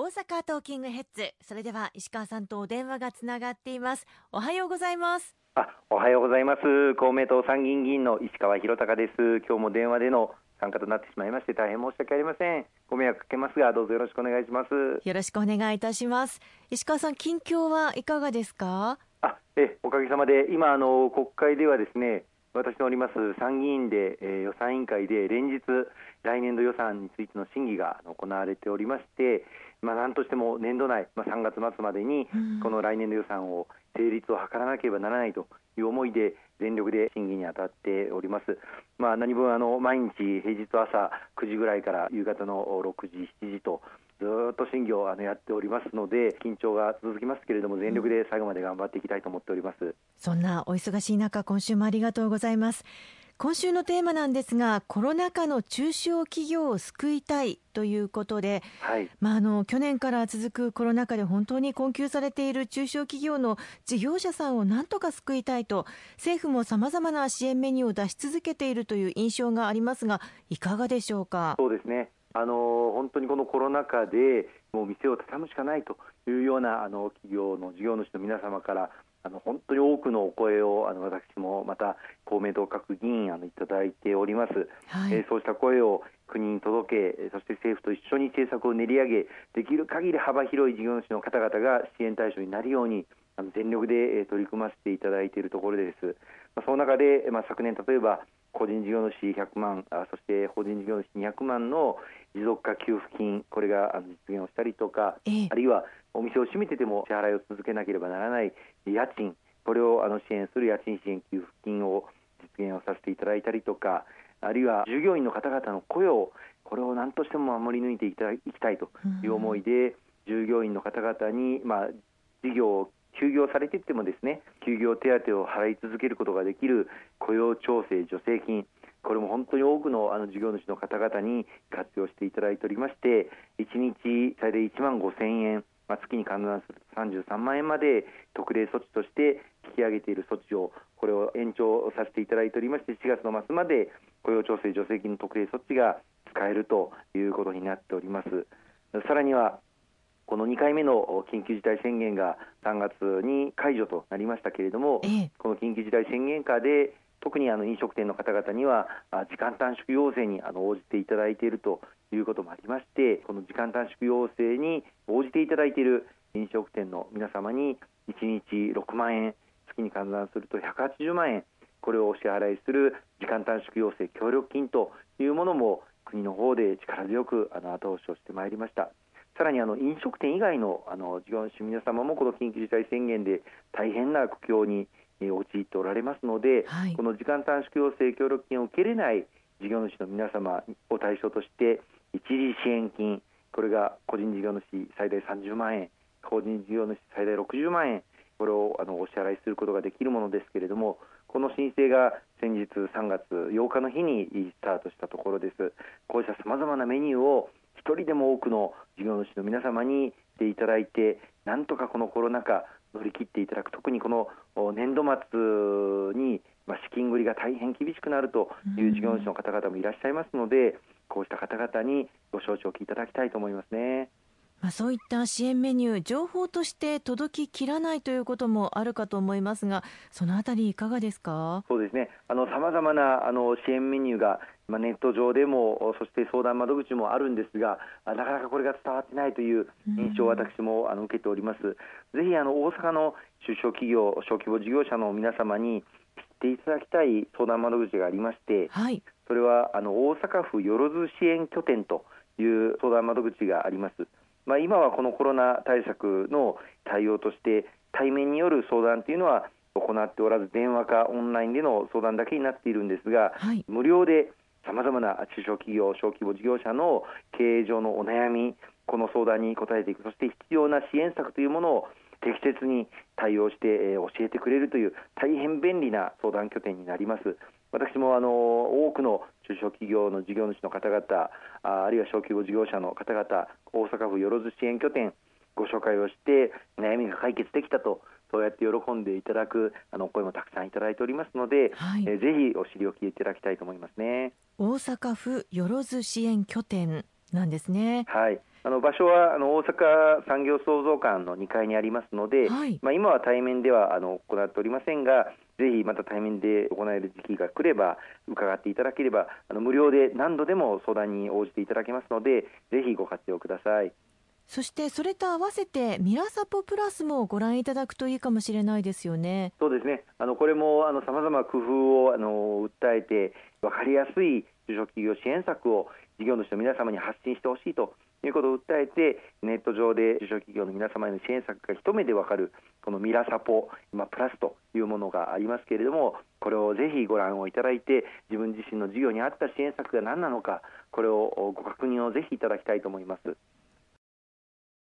大阪トーキングヘッズ。それでは石川さんとお電話がつながっています。おはようございます。あおはようございます。公明党参議院議員の石川博隆です。今日も電話での参加となってしまいまして大変申し訳ありません。ご迷惑かけますがどうぞよろしくお願いします。よろしくお願いいたします。石川さん近況はいかがですか？あえおかげさまで今あの国会ではですね私のおります参議院で、えー、予算委員会で連日来年度予算についての審議が行われておりまして、まあ、何としても年度内、まあ、3月末までにこの来年度予算を成立を図らなければならないという思いで全力で審議に当たっております。まあ、何分あの毎日平日朝9時ぐらいから夕方の6時、7時とずっと審議をあのやっておりますので緊張が続きますけれども全力で最後まで頑張っていきたいと思っております。そんなお忙しい中今週もありがとうございます。今週のテーマなんですがコロナ禍の中小企業を救いたいということで、はい、まあ、あの去年から続くコロナ禍で本当に困窮されている中小企業の事業者さんをなんとか救いたいと政府もさまざまな支援メニューを出し続けているという印象がありますがいかがでしょうか？そうですねあの本当にこのコロナ禍でもう店を畳むしかないというようなあの企業の事業主の皆様からあの本当に多くのお声をあの私もまた公明党各議員あのいただいております、はい、えー、そうした声を国に届けそして政府と一緒に政策を練り上げできる限り幅広い事業主の方々が支援対象になるようにあの全力で取り組ませていただいているところです、まあ、その中で、まあ、昨年例えば個人事業主100万あそして法人事業主200万の持続化給付金これがあの実現をしたりとか、ええ、あるいはお店を閉めてても支払いを続けなければならない家賃これをあの支援する家賃支援給付金を実現をさせていただいたりとかあるいは従業員の方々の雇用これを何としても守り抜いていきたいという思いで、従業員の方々に、まあ、事業を休業されていってもですね休業手当を払い続けることができる雇用調整助成金。これも本当に多くのあの事業主の方々に活用していただいておりまして1日最大1万5000円まあ、月に換算すると33万円まで特例措置として引き上げている措置をこれを延長させていただいておりまして4月の末まで雇用調整助成金の特例措置が使えるということになっております。さらにはこの2回目の緊急事態宣言が3月に解除となりましたけれども、ええ、この緊急事態宣言下で特にあの飲食店の方々には時間短縮要請にあの応じていただいているということもありましてこの時間短縮要請に応じていただいている飲食店の皆様に1日6万円月に換算すると180万円これをお支払いする時間短縮要請協力金というものも国の方で力強くあの後押しをしてまいりましたさらにあの飲食店以外のあの事業主皆様もこの緊急事態宣言で大変な苦境に陥っておられますので、はい、この時間短縮要請協力金を受けれない事業主の皆様を対象として一時支援金これが個人事業主最大30万円法人事業主最大60万円これをあのお支払いすることができるものですけれどもこの申請が先日3月8日の日にスタートしたところです。こうしたさまざまなメニューを一人でも多くの事業主の皆様にしていただいてなんとかこのコロナ禍乗り切っていただく特にこの年度末にまあ、資金繰りが大変厳しくなるという事業主の方々もいらっしゃいますので、こうした方々にご承知おきいただきたいと思いますね。まあ、そういった支援メニュー、情報として届ききらないということもあるかと思いますが、そのあたり、いかがですか？そうですね、さまざまなあの支援メニューが、まあ、ネット上でも、そして相談窓口もあるんですが、なかなかこれが伝わってないという印象を私もあの受けております。ぜひあの大阪の中小企業、小規模事業者の皆様に、知っていただきたい相談窓口がありまして、はい、それはあの大阪府よろず支援拠点という相談窓口があります。まあ、今はこのコロナ対策の対応として対面による相談というのは行っておらず電話かオンラインでの相談だけになっているんですが、はい、無料でさまざまな中小企業、小規模事業者の経営上のお悩み、この相談に答えていく、そして必要な支援策というものを適切に対応して、えー、教えてくれるという大変便利な相談拠点になります。私もあの多くの中小企業の事業主の方々ああるいは小規模事業者の方々大阪府よろず支援拠点ご紹介をして悩みが解決できたとそうやって喜んでいただくあの声もたくさんいただいておりますので、はい、えぜひお知りおきいただきたいと思いますね。大阪府よろず支援拠点なんですね。はいあの場所はあの大阪産業創造館の2階にありますので、はい、まあ、今は対面ではあの行っておりませんが、ぜひまた対面で行える時期が来れば伺っていただければあの無料で何度でも相談に応じていただけますのでぜひご活用ください。そしてそれと合わせてミラサポプラスもご覧いただくといいかもしれないですよね。そうですね。あのこれもあの様々工夫をあの訴えて分かりやすい中小企業支援策を事業主の皆様に発信してほしいということを訴えてネット上で中小企業の皆様への支援策が一目でわかるこのミラサポ今プラスというものがありますけれどもこれをぜひご覧をいただいて自分自身の事業に合った支援策が何なのかこれをご確認をぜひいただきたいと思います。